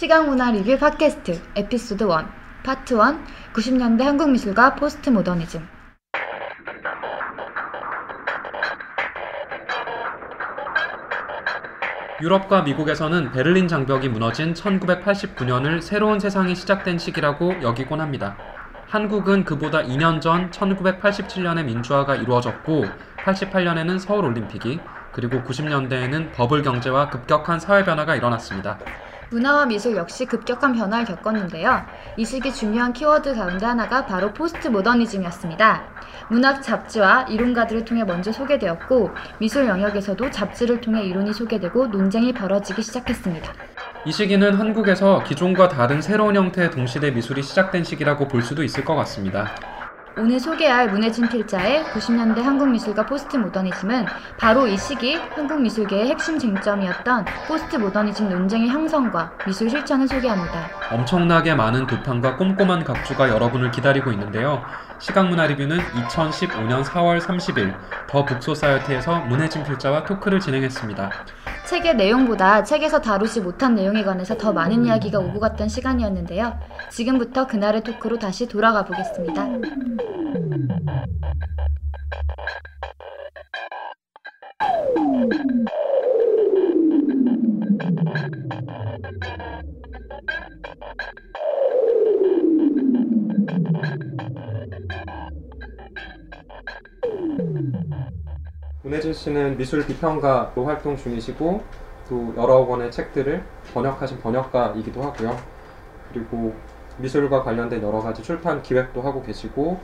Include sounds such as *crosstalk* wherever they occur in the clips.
시각문화 리뷰 팟캐스트 에피소드 1 파트 1 90년대 한국 미술과 포스트 모더니즘 유럽과 미국에서는 베를린 장벽이 무너진 1989년을 새로운 세상이 시작된 시기라고 여기곤 합니다. 한국은 그보다 2년 전 1987년에 민주화가 이루어졌고 88년에는 서울올림픽이 그리고 90년대에는 버블 경제와 급격한 사회 변화가 일어났습니다. 문화와 미술 역시 급격한 변화를 겪었는데요. 이 시기 중요한 키워드 가운데 하나가 바로 포스트 모더니즘이었습니다. 문학 잡지와 이론가들을 통해 먼저 소개되었고 미술 영역에서도 잡지를 통해 이론이 소개되고 논쟁이 벌어지기 시작했습니다. 이 시기는 한국에서 기존과 다른 새로운 형태의 동시대 미술이 시작된 시기라고 볼 수도 있을 것 같습니다. 오늘 소개할 문혜진 필자의 90년대 한국미술과 포스트 모더니즘은 바로 이 시기 한국미술계의 핵심 쟁점이었던 포스트 모더니즘 논쟁의 형성과 미술 실천을 소개합니다. 엄청나게 많은 도판과 꼼꼼한 각주가 여러분을 기다리고 있는데요. 시각문화 리뷰는 2015년 4월 30일 더 북소사이어티에서 문혜진 필자와 토크를 진행했습니다. 책의 내용보다 책에서 다루지 못한 내용에 관해서 더 많은 이야기가 오고 갔던 시간이었는데요. 지금부터 그날의 토크로 다시 돌아가 보겠습니다. 문혜진 씨는 미술 비평가로 활동 중이시고 또 여러 권의 책들을 번역하신 번역가이기도 하고요. 그리고 미술과 관련된 여러 가지 출판 기획도 하고 계시고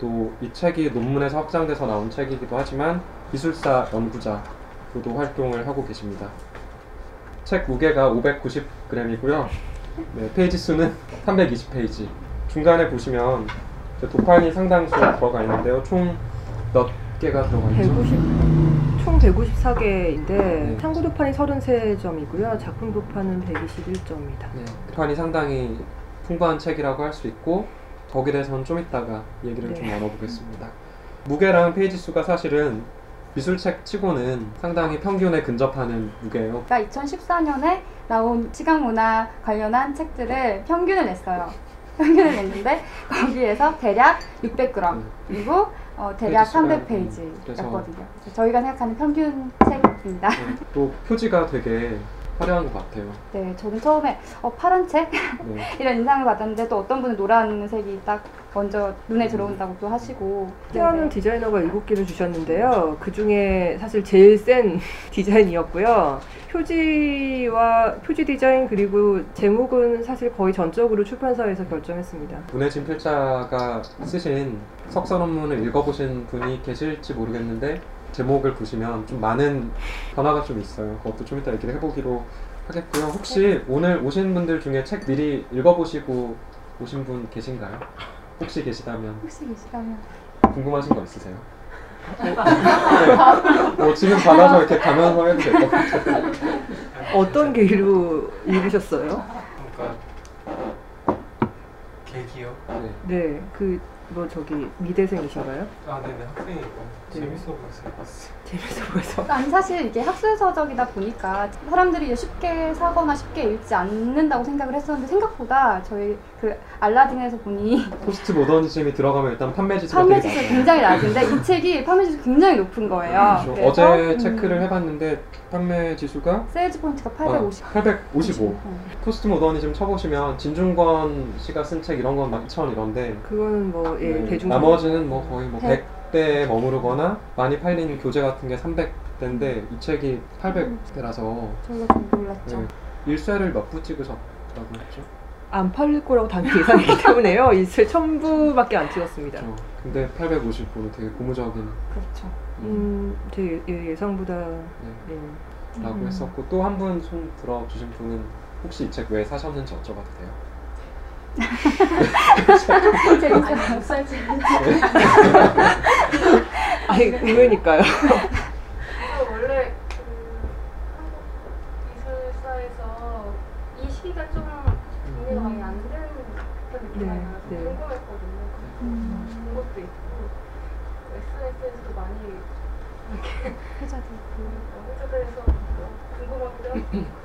또 이 책이 논문에서 확장돼서 나온 책이기도 하지만 미술사 연구자로도 활동을 하고 계십니다. 책 무게가 590g이고요. 네, 페이지 수는 320페이지. 중간에 보시면 도판이 상당수 들어가 있는데요. 총 몇 개가 들어가 있죠? 150, 총 154개인데 네. 탐구 도판이 33점이고요. 작품 도판은 121점입니다. 네, 도판이 상당히 풍부한 책이라고 할 수 있고 거기에 대해서는 좀 이따가 얘기를 좀 네. 나눠보겠습니다. 무게랑 페이지 수가 사실은 미술책 치고는 상당히 평균에 근접하는 무게예요. 그러니까 2014년에 나온 시각문화 관련한 책들을 평균을 냈어요. 평균을 냈는데 거기에서 대략 600g 그리고 어, 대략 페이지 수가, 300페이지였거든요. 음, 저희가 생각하는 평균 책입니다. 네, 또 표지가 되게 화려한 것 같아요. 네, 저는 처음에 어, 파란 책 네. *laughs* 이런 인상을 받았는데 또 어떤 분은 노란색이 딱 먼저 눈에 들어온다고 또 하시고 뛰어난 네, 디자이너가 7개를 주셨는데요. 그 중에 사실 제일 센 *laughs* 디자인이었고요. 표지와 표지 디자인 그리고 제목은 사실 거의 전적으로 출판사에서 결정했습니다. 문혜진 필자가 쓰신 석사 논문을 읽어보신 분이 계실지 모르겠는데 제목을 보시면 좀 많은 변화가 좀 있어요. 그것도 좀 이따 얘기를 해보기로 하겠고요. 혹시 오늘 오신 분들 중에 책 미리 읽어보시고 오신 분 계신가요? 혹시 계시다면 혹시 계시다면 궁금하신 거 있으세요? 네. 뭐 지금 받아서 이렇게 가면서 해도 될 것 같아요. 어떤 계기로 읽으셨어요? 그러니까 계기요? 네. 네, 그 뭐 저기 미대생이신가요? 아 네네 학생이고 네. 재밌어 보여서. 재밌어 보여서. 아니 사실 이게 학술 서적이다 보니까 사람들이 이제 쉽게 사거나 쉽게 읽지 않는다고 생각을 했었는데 생각보다 저희 그 알라딘에서 보니 포스트 모더니즘이 들어가면 일단 판매 지수가 판매 지수. 굉장히 낮은데 이 책이 판매 지수 굉장히 높은 거예요. 그렇죠. 그래서, 어제 음, 체크를 해봤는데 판매 지수가 세일즈 포인트가 850. 어, 855. 음. 포스트 모더니즘 쳐보시면 진중권 씨가 쓴 책 이런 건 막 2천 이런데 그거는 뭐 예, 네, 대중 나머지는 뭐 거의 뭐 백. 100대에 머무르거나 많이 팔린 교재 같은 게 300대인데 이 책이 800대라서 저희가 좀 놀랐죠. 네. 일쇄를 몇 부 찍으셨다고 했죠? 안 팔릴 거라고 당연히 예상이기 *laughs* 때문에요. 이책 천부밖에 안 찍었습니다. 어, 근데 850부는 되게 고무적인 그렇죠. 음, 제 예, 예상보다 네, 예. 라고 음. 했었고 또 한 분 손 들어주신 분은 혹시 이 책 왜 사셨는지 여쭤봐도 돼요? 아니 의외니까요. 원래 그 한국 미술사에서 이 시기가 좀 정리가 많이 안 되는 듯한 느낌이 네, 나서 네. 궁금했거든요. 음. 본 것도 있고 SNS에서도 많이 이렇게 회자도 어, 해석을 해서 뭐 궁금하고요.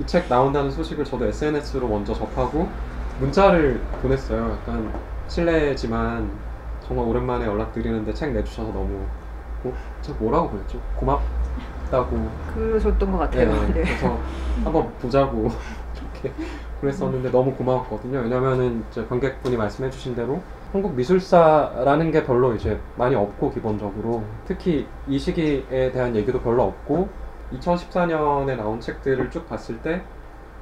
이 책 나온다는 소식을 저도 SNS로 먼저 접하고 문자를 보냈어요. 약간 실례지만 정말 오랜만에 연락드리는데 책 내주셔서 너무 고, 제가 뭐라고 보냈죠? 고맙다고 그러셨던 것 같아요. 네, 네. 그래서 한번 보자고 *laughs* 이렇게 그랬었는데 너무 고마웠거든요. 왜냐면은 이제 관객분이 말씀해주신 대로 한국 미술사라는 게 별로 이제 많이 없고 기본적으로 특히 이 시기에 대한 얘기도 별로 없고 2014년에 나온 책들을 쭉 봤을 때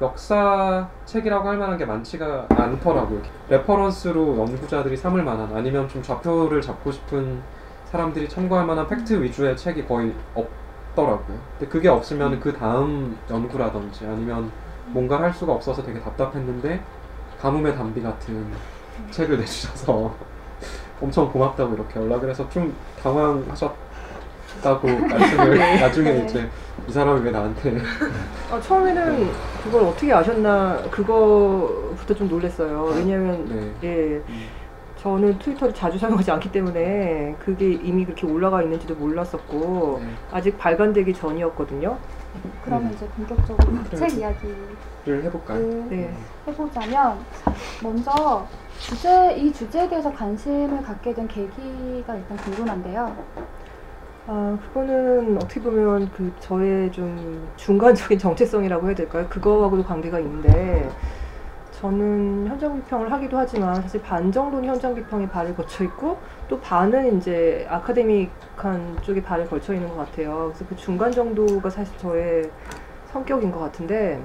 역사 책이라고 할 만한 게 많지가 않더라고요. reference로 연구자들이 삼을 만한 아니면 좀 좌표를 잡고 싶은 사람들이 참고할 만한 팩트 위주의 책이 거의 없더라고요. 근데 그게 없으면 그 다음 연구라든지 아니면 뭔가를 할 수가 없어서 되게 답답했는데 가뭄의 단비 같은 책을 내주셔서 *laughs* 엄청 고맙다고 이렇게 연락을 해서 좀 당황하셨 다고 *laughs* 말씀을 나중에 이제 이 사람이 왜 나한테 아, 처음에는 그걸 어떻게 아셨나 그거부터 좀 놀랐어요. 왜냐면 네. 예 음. 저는 트위터를 자주 사용하지 않기 때문에 그게 이미 그렇게 올라가 있는지도 몰랐었고 네. 아직 발간되기 전이었거든요. 그러면 음. 이제 본격적으로 그래. 책 이야기를 를 해볼까요? 네. 해보자면 먼저 주제 이 주제에 대해서 관심을 갖게 된 계기가 일단 궁금한데요. 아 그거는 어떻게 보면 그 저의 좀 중간적인 정체성이라고 해야 될까요? 그거하고도 관계가 있는데 저는 현장 비평을 하기도 하지만 사실 반 정도는 현장 비평에 발을 거쳐 있고 또 반은 이제 아카데믹한 쪽에 발을 걸쳐 있는 것 같아요. 그래서 그 중간 정도가 사실 저의 성격인 것 같은데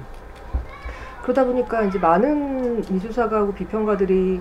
그러다 보니까 이제 많은 미술사가하고 비평가들이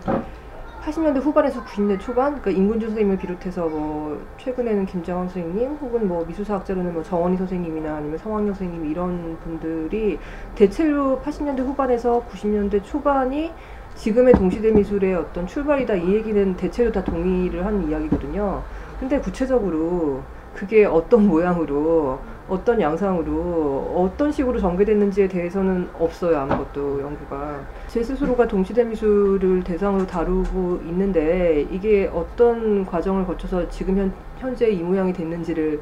80년대 후반에서 90년대 초반, 그러니까 임군주 선생님을 비롯해서 뭐 최근에는 김장원 선생님, 혹은 뭐 미술사학자로는 뭐 정원희 선생님이나 아니면 성황영 선생님 이런 분들이 대체로 80년대 후반에서 90년대 초반이 지금의 동시대 미술의 어떤 출발이다 이 얘기는 대체로 다 동의를 한 이야기거든요. 근데 구체적으로 그게 어떤 모양으로 어떤 양상으로 어떤 식으로 전개됐는지에 대해서는 없어요 아무것도 연구가 제 스스로가 동시대 미술을 대상으로 다루고 있는데 이게 어떤 과정을 거쳐서 지금 현, 현재 이 모양이 됐는지를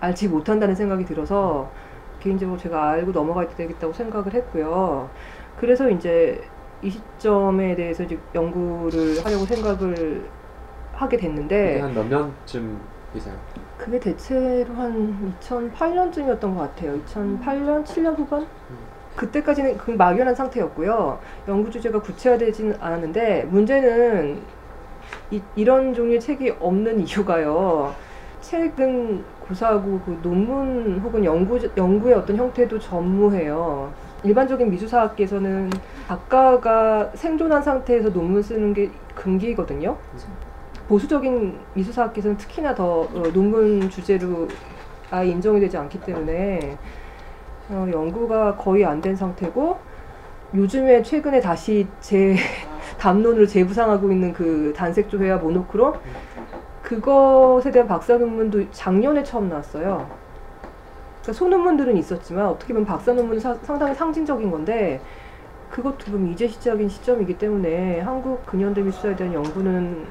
알지 못한다는 생각이 들어서 개인적으로 제가 알고 넘어가야 되겠다고 생각을 했고요 그래서 이제 이 시점에 대해서 이제 연구를 하려고 생각을 하게 됐는데 한 몇 년쯤이세요? 그게 대체로 한 2008년쯤이었던 것 같아요. 2008년, 7년 후반? 그때까지는 그 막연한 상태였고요. 연구 주제가 구체화되진 않았는데 문제는 이, 이런 종류의 책이 없는 이유가요. 책은 고사하고 그 논문 혹은 연구, 연구의 어떤 형태도 전무해요. 일반적인 미술사학계에서는 작가가 생존한 상태에서 논문 쓰는 게 금기거든요. 보수적인 미술사학계에서는 특히나 더 어, 논문 주제로 아예 인정이 되지 않기 때문에 어, 연구가 거의 안 된 상태고 요즘에 최근에 다시 재 *laughs* 담론으로 재부상하고 있는 그 단색조회와 모노크롬 그것에 대한 박사 논문도 작년에 처음 나왔어요. 그러니까 소논문들은 있었지만 어떻게 보면 박사 논문은 사- 상당히 상징적인 건데 그것도 보면 이제 시작인 시점이기 때문에 한국 근현대 미술사에 대한 연구는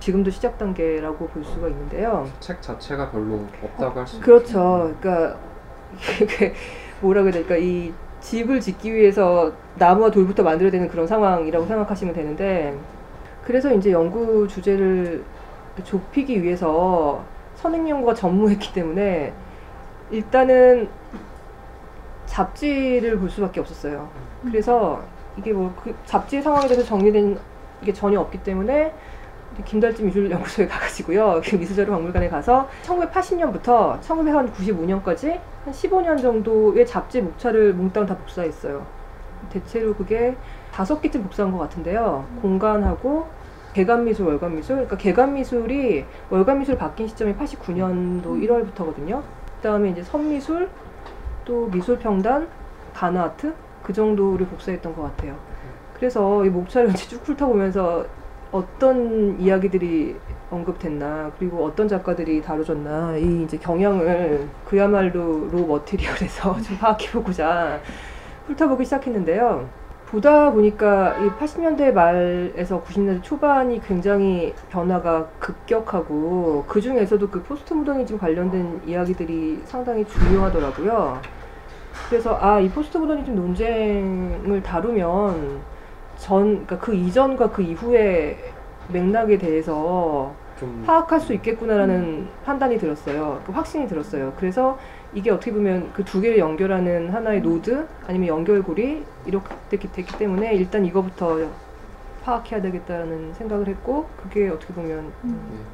지금도 시작 단계라고 볼 수가 있는데요. 책 자체가 별로 없다고 할 수 있죠. 그렇죠. 그러니까 이게 뭐라고 해야 될까 이 집을 짓기 위해서 나무와 돌부터 만들어야 되는 그런 상황이라고 생각하시면 되는데 그래서 이제 연구 주제를 좁히기 위해서 선행 연구가 전무했기 때문에 일단은 잡지를 볼 수밖에 없었어요. 그래서 이게 뭐 그 잡지 상황에 대해서 정리된 게 전혀 없기 때문에 김달진 미술연구소에 가가지고요. 그 미술자료 박물관에 가서 1980년부터 1995년까지 한 15년 정도의 잡지 목차를 몽땅 다 복사했어요. 대체로 그게 다섯 개쯤 복사한 것 같은데요. 공간하고 개간미술, 월간미술. 그러니까 개간미술이 월간미술 바뀐 시점이 89년도 1월부터거든요. 그 다음에 이제 선미술, 또 미술평단, 가나아트 그 정도를 복사했던 것 같아요. 그래서 이 목차를 *laughs* 이제 쭉 훑어보면서 어떤 이야기들이 언급됐나 그리고 어떤 작가들이 다뤄졌나 이 이제 경향을 그야말로 로 머티리얼에서 *laughs* 좀 파악해보고자 훑어보기 시작했는데요. 보다 보니까 이 80년대 말에서 90년대 초반이 굉장히 변화가 급격하고 그 중에서도 그 포스트 모더니즘 관련된 이야기들이 상당히 중요하더라고요. 그래서 아 이 포스트 모더니즘 논쟁을 다루면 전 그러니까 그 이전과 그 이후의 맥락에 대해서 좀 파악할 수 있겠구나라는 판단이 들었어요. 그 확신이 들었어요. 그래서 이게 어떻게 보면 그 두 개를 연결하는 하나의 노드 아니면 연결고리 이렇게 됐기, 됐기 때문에 일단 이거부터 파악해야 되겠다는 생각을 했고 그게 어떻게 보면 음,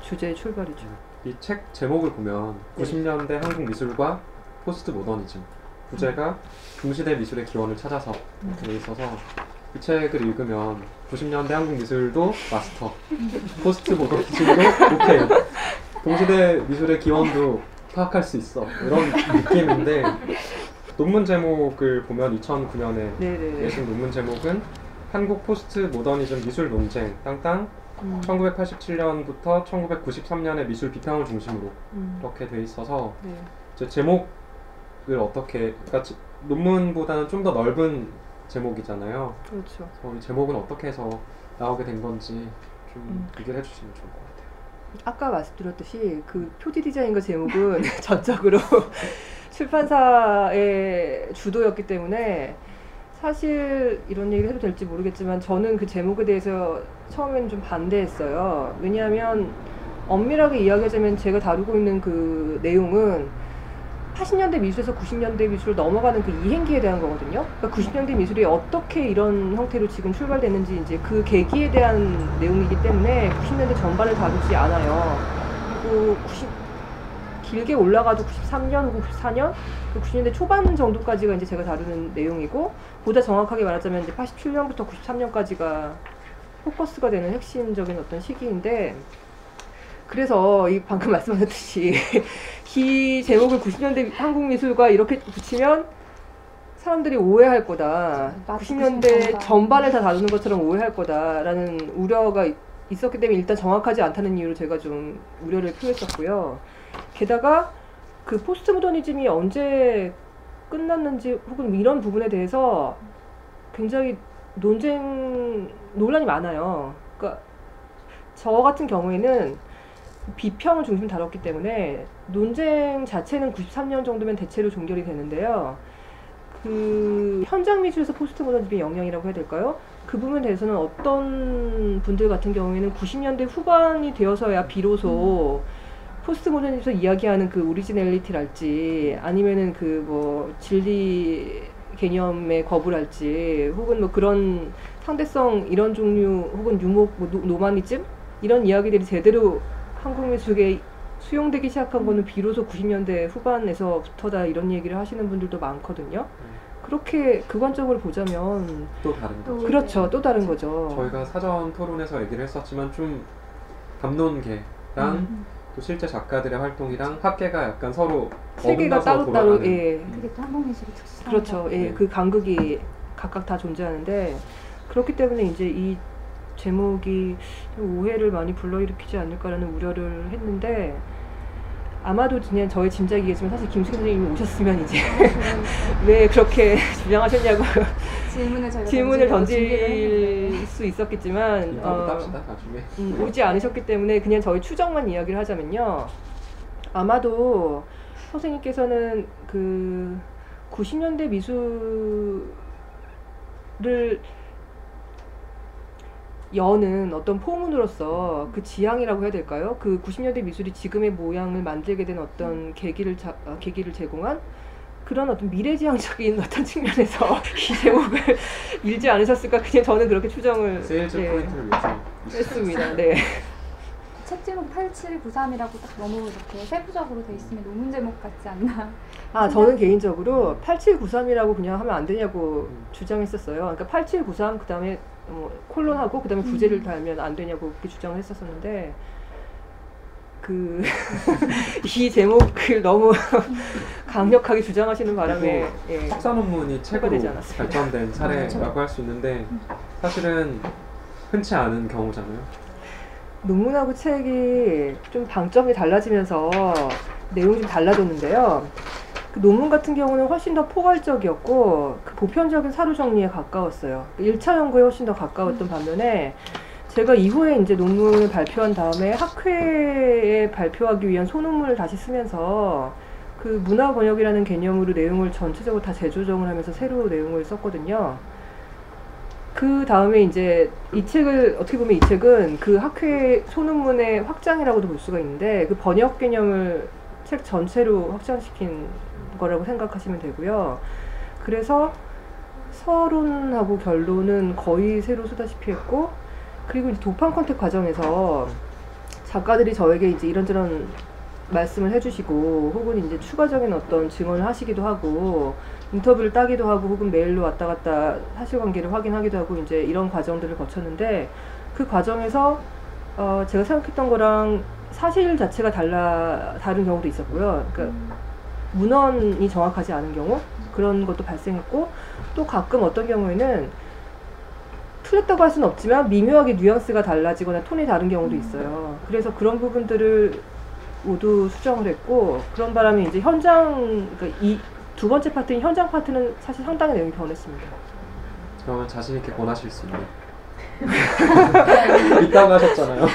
주제의 출발이죠. 이 책 제목을 보면 네. 90년대 한국 미술과 포스트 모더니즘 부제가 동시대 미술의 기원을 찾아서 음. 되어 있어서 이 책을 읽으면 90년대 한국 미술도 마스터, 포스트 모더니즘도 오케이, 동시대 미술의 기원도 파악할 수 있어. 이런 느낌인데 논문 제목을 보면 2009년에 네네네. 내신 논문 제목은 한국 포스트 모더니즘 미술 논쟁 땅땅. 음, 1987년부터 1993년의 미술 비평을 중심으로 음, 이렇게 돼 있어서 네. 제목을 어떻게 그러니까 지- 논문보다는 좀 더 넓은 제목이잖아요. 그렇죠. 이 제목은 어떻게 해서 나오게 된 건지 좀 음. 얘기를 해주시면 좋을 것 같아요. 아까 말씀드렸듯이 그 표지 디자인과 제목은 *laughs* 전적으로 *laughs* 출판사의 주도였기 때문에 사실 이런 얘기를 해도 될지 모르겠지만 저는 그 제목에 대해서 처음에는 좀 반대했어요. 왜냐하면 엄밀하게 이야기하자면 제가 다루고 있는 그 내용은 80년대 미술에서 90년대 미술을 넘어가는 그 이행기에 대한 거거든요. 그러니까 90년대 미술이 어떻게 이런 형태로 지금 출발됐는지 이제 그 계기에 대한 내용이기 때문에 90년대 전반을 다루지 않아요. 그리고 90 길게 올라가도 93년 혹은 94년, 90년대 초반 정도까지가 이제 제가 다루는 내용이고 보다 정확하게 말하자면 이제 87년부터 93년까지가 포커스가 되는 핵심적인 어떤 시기인데 그래서 이 방금 *laughs* 말씀하셨듯이 이 제목을 90년대 한국 미술과 이렇게 붙이면 사람들이 오해할 거다. 마치 90년대 전반. 전반을 다 다루는 것처럼 오해할 거다라는 우려가 있- 있었기 때문에 일단 정확하지 않다는 이유로 제가 좀 우려를 표했었고요. 게다가 그 포스트 모더니즘이 언제 끝났는지 혹은 이런 부분에 대해서 굉장히 논쟁 논란이 많아요. 그러니까 저 같은 경우에는 비평을 중심 다뤘기 때문에 논쟁 자체는 93년 정도면 대체로 종결이 되는데요. 그 현장 미술에서 포스트 모더니즘의 영향이라고 해야 될까요? 그 부분에 대해서는 어떤 분들 같은 경우에는 90년대 후반이 되어서야 비로소 포스트 모더니즘에서 이야기하는 그 originality랄지 아니면은 그 뭐 진리 개념의 거부랄지 혹은 뭐 그런 상대성 이런 종류 혹은 유목 뭐 노, nomadism 이런 이야기들이 제대로 한국 미술에 수용되기 시작한 거는 비로소 90년대 후반에서부터다 이런 얘기를 하시는 분들도 많거든요. 그렇게 그 관점으로 보자면 또 다른 또 거죠. 그렇죠. 또 다른 거죠. 저희가 사전 토론에서 얘기를 했었지만 좀 담론계랑 음. 또 실제 작가들의 활동이랑 학계가 약간 서로 세계가 따로 따로 예. 그게 또 한국 미술의 특수성. 그렇죠. 예, 네. 그 간극이 각각 다 존재하는데 그렇기 때문에 이제 이 제목이 좀 오해를 많이 불러일으키지 않을까라는 우려를 했는데 아마도 그냥 저의 짐작이겠지만 사실 김수현 선생님이 오셨으면 이제 *laughs* 왜 그렇게 주장하셨냐고 질문을 저희가 질문을 던질 수 있었겠지만 인터뷰 어. 음, 오지 않으셨기 때문에 그냥 저희 추정만 이야기를 하자면요. 아마도 선생님께서는 그 90년대 미술을 여는 어떤 포문으로서 그 지향이라고 해야 될까요? 그 90년대 미술이 지금의 모양을 만들게 된 어떤 계기를 자, 아, 계기를 제공한 그런 어떤 미래지향적인 *laughs* 어떤 측면에서 *laughs* 이 제목을 *laughs* 읽지 않으셨을까? 그냥 저는 그렇게 추정을 세일즈 네, 포인트를 했습니다. 네. 책 제목 8793이라고 딱 너무 이렇게 세부적으로 돼 있으면 논문 제목 같지 않나. 아, 저는 개인적으로 8793이라고 그냥 하면 안 되냐고 음. 주장했었어요. 그러니까 8793 그다음에 뭐 콜론하고 그다음에 부제를 달면 안 되냐고 그렇게 주장을 했었었는데 그 *laughs* 이 제목을 너무 *laughs* 강력하게 주장하시는 바람에 예. 석사 논문이 책으로. 발전된 사례라고 할 수 있는데 사실은 흔치 않은 경우잖아요. 논문하고 책이 좀 방점이 달라지면서 내용이 좀 달라졌는데요. 그 논문 같은 경우는 훨씬 더 포괄적이었고 그 보편적인 사료 정리에 가까웠어요. 1차 연구에 훨씬 더 가까웠던 반면에 제가 이후에 이제 논문을 발표한 다음에 학회에 발표하기 위한 소논문을 다시 쓰면서 그 문화 번역이라는 개념으로 내용을 전체적으로 다 재조정을 하면서 새로 내용을 썼거든요. 그 다음에 이제 이 책을 어떻게 보면 이 책은 그 학회 소논문의 확장이라고도 볼 수가 있는데 그 번역 개념을 책 전체로 확장시킨 거라고 생각하시면 되고요. 그래서 서론하고 결론은 거의 새로 쓰다시피 했고 그리고 이제 도판 컨택 과정에서 작가들이 저에게 이제 이런저런 말씀을 해주시고 혹은 이제 추가적인 어떤 증언을 하시기도 하고 인터뷰를 따기도 하고 혹은 메일로 왔다 갔다 사실관계를 확인하기도 하고 이제 이런 과정들을 거쳤는데 그 과정에서 어 제가 생각했던 거랑 사실 자체가 달라 다른 경우도 있었고요. 그러니까 문헌이 정확하지 않은 경우 그런 것도 발생했고 또 가끔 어떤 경우에는 틀렸다고 할 수는 없지만 미묘하게 뉘앙스가 달라지거나 톤이 다른 경우도 있어요. 그래서 그런 부분들을 모두 수정을 했고 그런 바람에 이제 현장 그러니까 이 두 번째 파트인 현장 파트는 사실 상당히 내용이 변했습니다. 그러면 자신 있게 권하실 수 있는. 있다고 *laughs* 하셨잖아요.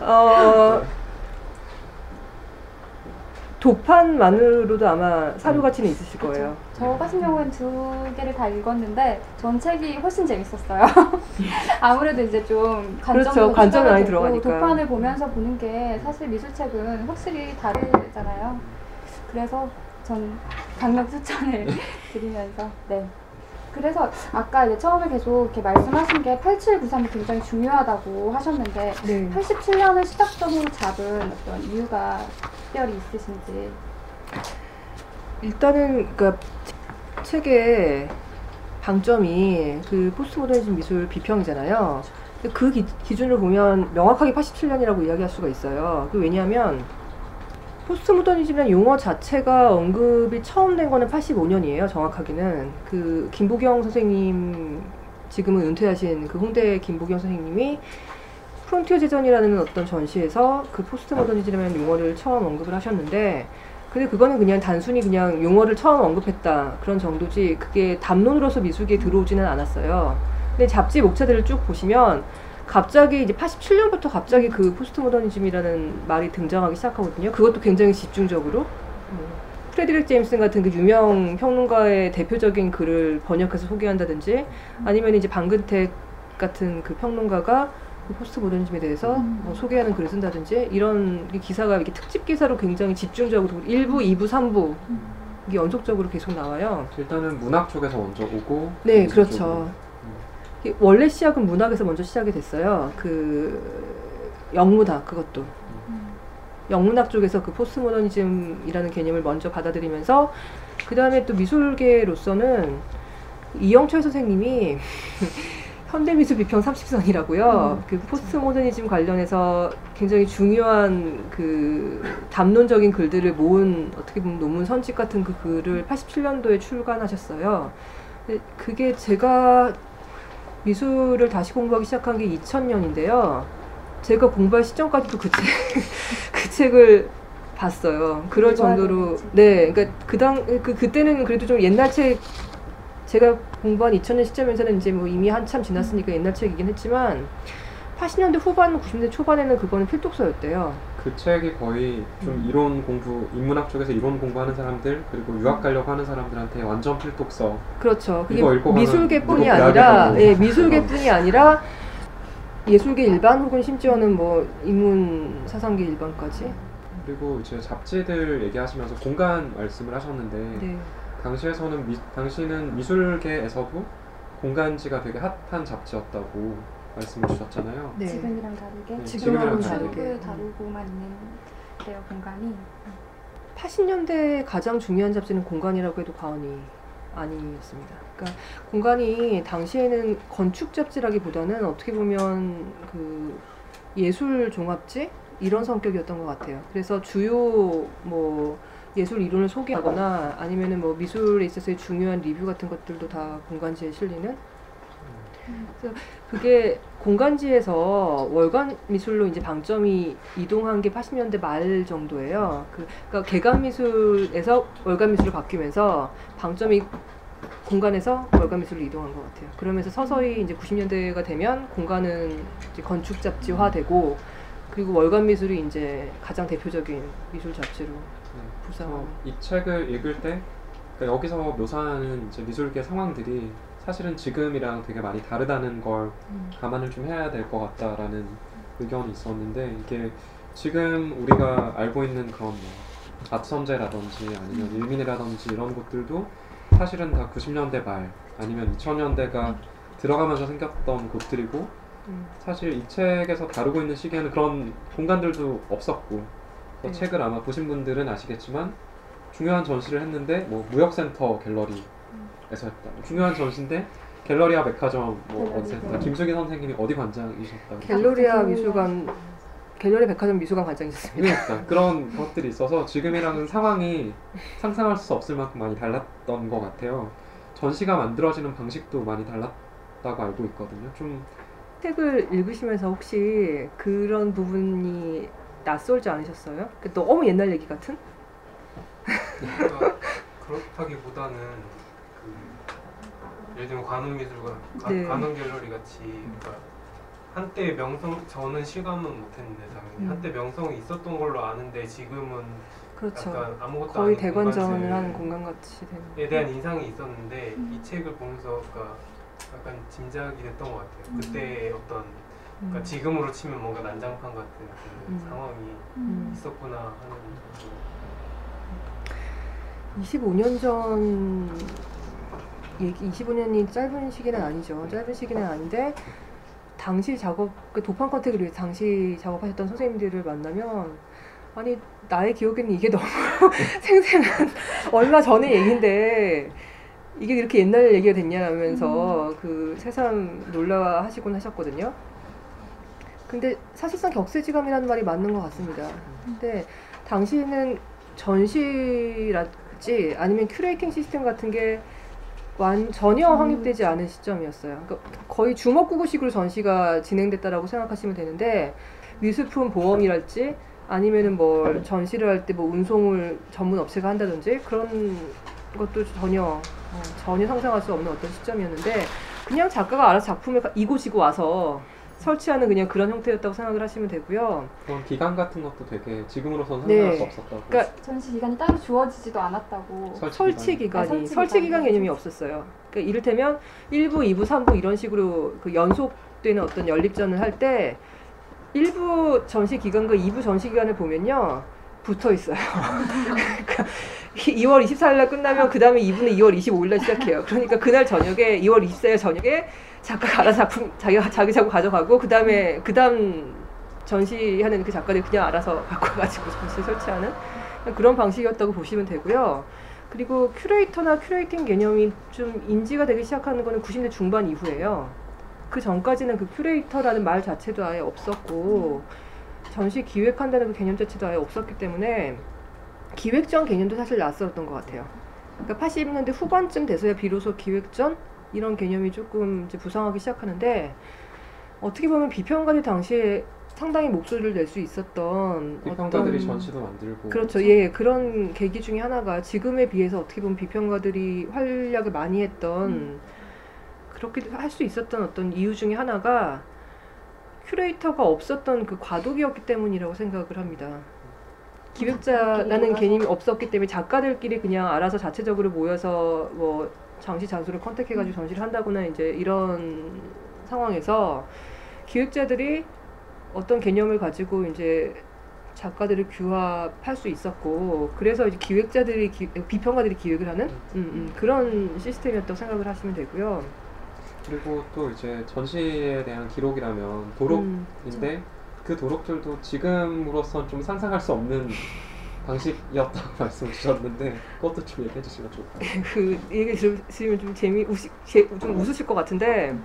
어, 도판만으로도 아마 사료 가치는 있으실 거예요. 저 같은 경우는 두 개를 다 읽었는데 전 책이 훨씬 재밌었어요. *laughs* 아무래도 이제 좀 관점도 그렇죠. 관점이 많이 들어가니까. 도판을 보면서 보는 게 사실 미술책은 확실히 다르잖아요. 그래서 전 강력 추천을 *laughs* 드리면서 네. 그래서 아까 이제 처음에 계속 이렇게 말씀하신 게 8793이 굉장히 중요하다고 하셨는데 네. 87년을 시작점으로 잡은 어떤 이유가 특별히 있으신지 일단은 그러니까 책의 방점이 그 포스트모더니즘 미술 비평이잖아요. 그 기, 기준으로 보면 명확하게 87년이라고 이야기할 수가 있어요. 그 왜냐하면 포스트모더니즘이라는 용어 자체가 언급이 처음 된 거는 85년이에요. 정확하게는 그 김보경 선생님 지금은 은퇴하신 그 홍대 김보경 선생님이 프론티어 제전이라는 어떤 전시에서 그 포스트모더니즘이라는 용어를 처음 언급을 하셨는데 근데 그거는 그냥 단순히 그냥 용어를 처음 언급했다 그런 정도지 그게 담론으로서 미술계에 들어오지는 않았어요. 근데 잡지 목차들을 쭉 보시면 갑자기 이제 87년부터 갑자기 그 포스트 모더니즘이라는 말이 등장하기 시작하거든요. 그것도 굉장히 집중적으로. 음, 프레드릭 제임슨 같은 그 유명 평론가의 대표적인 글을 번역해서 소개한다든지 아니면 이제 방근택 같은 그 평론가가 그 포스트 모더니즘에 대해서 뭐 소개하는 글을 쓴다든지 이런 기사가 이렇게 특집 기사로 굉장히 집중적으로 1부, 2부, 3부 이게 연속적으로 계속 나와요. 일단은 문학 쪽에서 먼저 오고. 네, 그렇죠. 쪽으로. 원래 시작은 문학에서 먼저 시작이 됐어요. 그 영문학 그것도 영문학 쪽에서 그 포스트모더니즘이라는 개념을 먼저 받아들이면서 그 다음에 또 미술계로서는 이영철 선생님이 *laughs* 현대미술 비평 30선이라고요. 그 포스트모더니즘 관련해서 굉장히 중요한 그 담론적인 글들을 모은 어떻게 보면 논문 선집 같은 그 글을 87년도에 출간하셨어요. 그게 제가 미술을 다시 공부하기 시작한 게 2000년인데요. 제가 공부할 시점까지도 그 책, *laughs* 그 책을 봤어요. 그럴 정도로. 네, 그러니까 그당 그 그때는 그래도 좀 옛날 책 제가 공부한 2000년 시점에서는 이제 뭐 이미 한참 지났으니까 옛날 책이긴 했지만 80년대 후반, 90년대 초반에는 그거는 필독서였대요. 그 책이 거의 좀 음. 이론 공부, 인문학 쪽에서 이론 공부하는 사람들 그리고 유학 가려고 하는 사람들한테 완전 필독서. 그렇죠. 그게 미술계뿐이 아니라 예, 미술계뿐이 아니라 예술계 일반 혹은 심지어는 뭐 인문 사상계 일반까지. 그리고 이제 잡지들 얘기하시면서 공간 말씀을 하셨는데 네. 당시에서는 미, 당시는 미술계에서도 공간지가 되게 핫한 잡지였다고 말씀을 주셨잖아요. 네. 지금이랑 다르게 네, 지금하고는 지금이랑 다르게. 축을 다루고만 있는 데요 공간이 80년대 가장 중요한 잡지는 공간이라고 해도 과언이 아니었습니다. 그러니까 공간이 당시에는 건축 잡지라기보다는 어떻게 보면 그 예술 종합지 이런 성격이었던 것 같아요. 그래서 주요 뭐 예술 이론을 소개하거나 아니면은 뭐 미술에 있어서의 중요한 리뷰 같은 것들도 다 공간지에 실리는. 그래서 그게 공간지에서 월간 미술로 이제 방점이 이동한 게 80년대 말 정도예요. 그, 그러니까 개간 미술에서 월간 미술로 바뀌면서 방점이 공간에서 월간 미술로 이동한 것 같아요. 그러면서 서서히 이제 90년대가 되면 공간은 이제 건축 잡지화되고 그리고 월간 미술이 이제 가장 대표적인 미술 잡지로 부상. 어, 이 책을 읽을 때 그러니까 여기서 묘사하는 이제 미술계 상황들이 사실은 지금이랑 되게 많이 다르다는 걸 음. 감안을 좀 해야 될 것 같다라는 의견이 있었는데 이게 지금 우리가 알고 있는 그런 뭐 아트선제라든지 아니면 일민이라든지 이런 곳들도 사실은 다 90년대 말 아니면 2000년대가 들어가면서 생겼던 곳들이고 음. 사실 이 책에서 다루고 있는 시기에는 그런 공간들도 없었고 그 네. 책을 아마 보신 분들은 아시겠지만 중요한 전시를 했는데 뭐 무역센터 갤러리 에서 했다 중요한 전시인데 갤러리아 백화점 뭐 네. 김수기 선생님이 어디 관장이셨다 갤러리아 갤러리아. 미술관 갤러리 백화점 미술관 관장이셨습니다. 그러니까 그런 것들이 있어서 지금이랑은 상황이 상상할 수 없을 만큼 많이 달랐던 것 같아요 전시가 만들어지는 방식도 많이 달랐다고 알고 있거든요 좀 책을 읽으시면서 혹시 그런 부분이 낯설지 않으셨어요? 그 너무 옛날 얘기 같은? 그러니까 그렇다기보다는 그 예를 들면 관음미술관, 가- 네. 관음갤러리 같이 그러니까 한때 명성 저는 실감은 못했는데 당연히 음. 한때 명성이 있었던 걸로 아는데 지금은 그렇죠. 약간 아무것도 거의 아닌 대관전을 하는 공간 같이 되는. 대한 인상이 있었는데 이 책을 보면서 그러니까 약간 짐작이 됐던 것 같아요. 그때의 어떤 그러니까 음. 지금으로 치면 뭔가 난장판 같은 그 음. 상황이 음. 있었구나 하는 그 25년 전 25년이 짧은 시기는 아니죠. 짧은 시기는 아닌데 당시 작업 그 도판 컨택을 위해 당시 작업하셨던 선생님들을 만나면 아니 나의 기억에는 이게 너무 *laughs* 생생한 얼마 전의 얘기인데 이게 이렇게 옛날 얘기가 됐냐면서 그 새삼 놀라하시곤 하셨거든요. 근데 사실상 격세지감이라는 말이 맞는 것 같습니다. 근데 당시에는 전시랄지 아니면 curating 시스템 같은 게 완, 전혀 음. 확립되지 않은 시점이었어요. 그러니까 거의 주먹구구식으로 전시가 진행됐다라고 생각하시면 되는데 미술품 보험이랄지 아니면은 뭐 전시를 할 때 뭐 운송을 전문 업체가 한다든지 그런 것도 전혀 어, 전혀 상상할 수 없는 어떤 시점이었는데 그냥 작가가 알아서 작품을 가- 이고지고 와서 설치하는 그냥 그런 형태였다고 생각을 하시면 되고요. 그런 기간 같은 것도 되게 지금으로서는 네. 상상할 수 없었다고 그러니까 전시 기간이 따로 주어지지도 않았다고. 설치 기간이 아, 설치 설치 기간 기간이. 개념이 없었어요. 그러니까 이를테면 1부, 2부, 3부 이런 식으로 그 연속되는 어떤 연립전을 할 때 1부 전시 기간과 2부 전시 기간을 보면요. 붙어 있어요. *laughs* 그러니까 2월 24일 날 끝나면 그 다음에 2부는 2월 25일 날 시작해요. 그러니까 그날 저녁에 2월 24일 저녁에 작가가 알아서 작품 자기가 자기 작품 가져가고 그 다음에 그 다음 전시하는 그 작가들이 그냥 알아서 갖고 와가지고 전시 설치하는 그런 방식이었다고 보시면 되고요. 그리고 큐레이터나 큐레이팅 개념이 좀 인지가 되기 시작하는 거는 90대 중반 이후예요. 그 전까지는 그 큐레이터라는 말 자체도 아예 없었고 전시 기획한다는 그 개념 자체도 아예 없었기 때문에 기획전 개념도 사실 낯설었던 것 같아요. 그러니까 80년대 후반쯤 돼서야 비로소 기획전 이런 개념이 조금 이제 부상하기 시작하는데 어떻게 보면 비평가들 당시에 상당히 목소리를 낼 수 있었던 비평가들이 어떤- 전시도 만들고 그렇죠. 예, 그런 계기 중에 하나가 지금에 비해서 어떻게 보면 비평가들이 활약을 많이 했던 그렇게 할 수 있었던 어떤 이유 중에 하나가 큐레이터가 없었던 그 과도기였기 때문이라고 생각을 합니다. 기획자라는 개념이 없었기 때문에 작가들끼리 그냥 알아서 자체적으로 모여서 뭐 장시 장소를 컨택해가지고 전시를 한다거나 이제 이런 상황에서 기획자들이 어떤 개념을 가지고 이제 작가들을 규합할 수 있었고 그래서 이제 기획자들이 기- 비평가들이 기획을 하는? 음, 음, 그런 시스템이었다고 생각을 하시면 되고요. 그리고 또 이제 전시에 대한 기록이라면 음, 도록인데 그 도록들도 지금으로선 좀 상상할 수 없는 방식이었다고 *laughs* 말씀을 주셨는데 그것도 좀 얘기해 주시면 좋을 것 같아요. *laughs* 그 얘기 들으시면 좀 재미 우시, 제, 좀 웃으실 것 같은데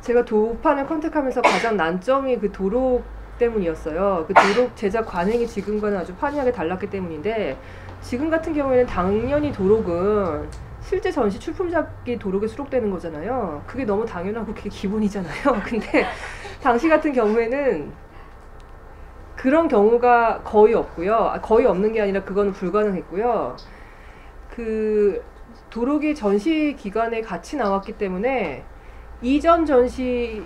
제가 도판을 컨택하면서 가장 난점이 그 도록 때문이었어요. 그 도록 제작 관행이 지금과는 아주 판이하게 달랐기 때문인데 지금 같은 경우에는 당연히 도록은 실제 전시 출품작이 도록에 수록되는 거잖아요. 그게 너무 당연하고 그게 기본이잖아요. *laughs* 근데 당시 같은 경우에는 그런 경우가 거의 없고요. 아, 거의 없는 게 아니라 그거는 불가능했고요. 그 도록이 전시 기간에 같이 나왔기 때문에 이전 전시에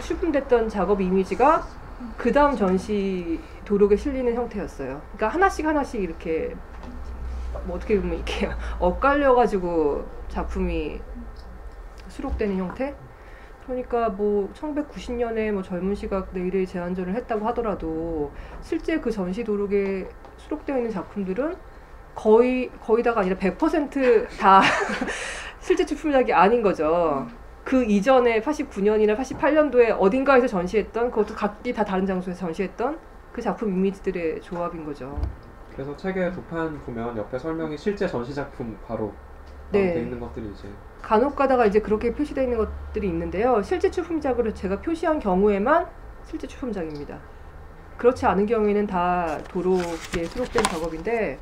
출품됐던 작업 이미지가 그 다음 전시 도록에 실리는 형태였어요. 그러니까 하나씩 하나씩 이렇게 뭐 어떻게 보면 이렇게 *laughs* 엇갈려 가지고 작품이 수록되는 형태. 그러니까 뭐 1990년에 뭐 젊은 시각 내일의 제안전을 했다고 하더라도 실제 그 전시 도록에 수록되어 있는 작품들은 거의 거의 다가 아니라 100%다 *laughs* 실제 출품작이 아닌 거죠. 그 이전에 89년이나 88년도에 어딘가에서 전시했던 그것도 각기 다 다른 장소에서 전시했던 그 작품 이미지들의 조합인 거죠. 그래서 책의 도판 보면 옆에 설명이 실제 전시 작품 바로 네. 돼 있는 것들이 이제 간혹 가다가 이제 그렇게 표시되어 있는 것들이 있는데요. 실제 출품작으로 제가 표시한 경우에만 실제 출품작입니다. 그렇지 않은 경우에는 다 도로에 수록된 작업인데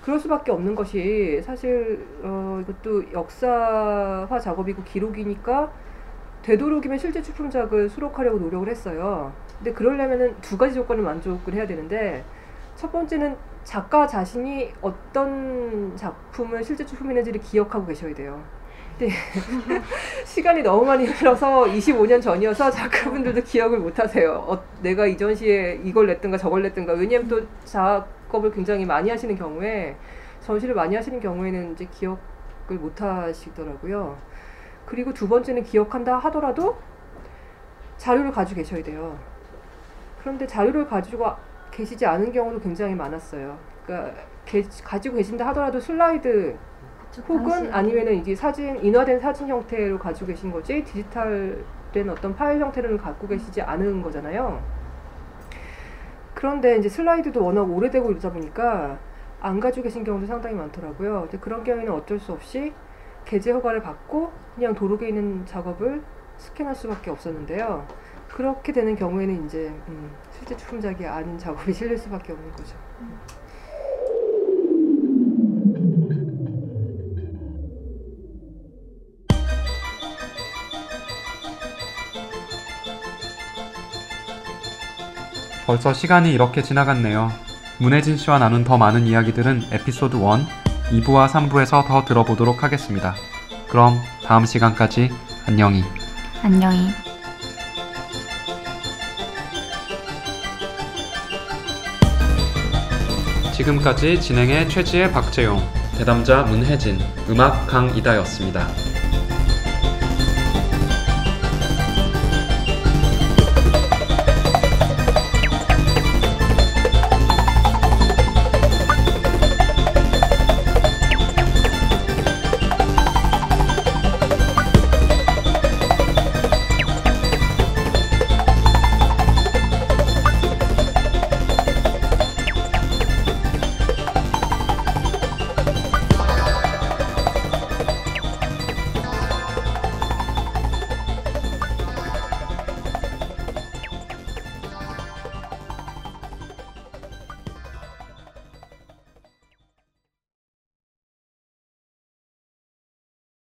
그럴 수밖에 없는 것이 사실 어, 이것도 역사화 작업이고 기록이니까 되도록이면 실제 출품작을 수록하려고 노력을 했어요. 근데 그러려면은 두 가지 조건을 만족을 해야 되는데 첫 번째는 작가 자신이 어떤 작품을 실제 출품했는지를 기억하고 계셔야 돼요. 근데 *laughs* 시간이 너무 많이 흘러서 25년 전이어서 작가분들도 기억을 못 하세요. 어, 내가 이 전 시에 이걸 냈든가 저걸 냈든가. 왜냐면 또 작업을 굉장히 많이 하시는 경우에 전시를 많이 하시는 경우에는 이제 기억을 못 하시더라고요. 그리고 두 번째는 기억한다 하더라도 자료를 가지고 계셔야 돼요. 그런데 자료를 가지고 계시지 않은 경우도 굉장히 많았어요. 그러니까 게- 가지고 계신다 하더라도 슬라이드 혹은 아니면은 이게 사진 인화된 사진 형태로 가지고 계신 거지 디지털된 어떤 파일 형태를 갖고 계시지 않은 거잖아요. 그런데 이제 슬라이드도 워낙 오래되고 이러다 보니까 안 가지고 계신 경우도 상당히 많더라고요. 근데 그런 경우에는 어쩔 수 없이 게재 허가를 받고 그냥 도록에 있는 작업을 스캔할 수밖에 없었는데요. 그렇게 되는 경우에는 이제 음, 실제 출품작이 아닌 작업이 실릴 수밖에 없는 거죠. 벌써 시간이 이렇게 지나갔네요. 문혜진 씨와 나눈 더 많은 이야기들은 에피소드 1, 2부와 3부에서 더 들어보도록 하겠습니다. 그럼 다음 시간까지 안녕히. 안녕히. 지금까지 진행의 최지혜 박재용, 대담자 문혜진, 음악 강이다였습니다.